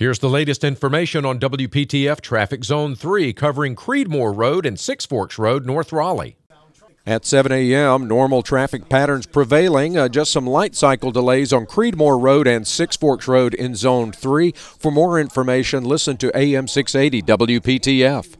Here's the latest information on WPTF Traffic Zone 3 covering Creedmoor Road and Six Forks Road, North Raleigh. At 7 a.m., normal traffic patterns prevailing. Uh, just some light cycle delays on Creedmoor Road and Six Forks Road in Zone 3. For more information, listen to AM 680 WPTF.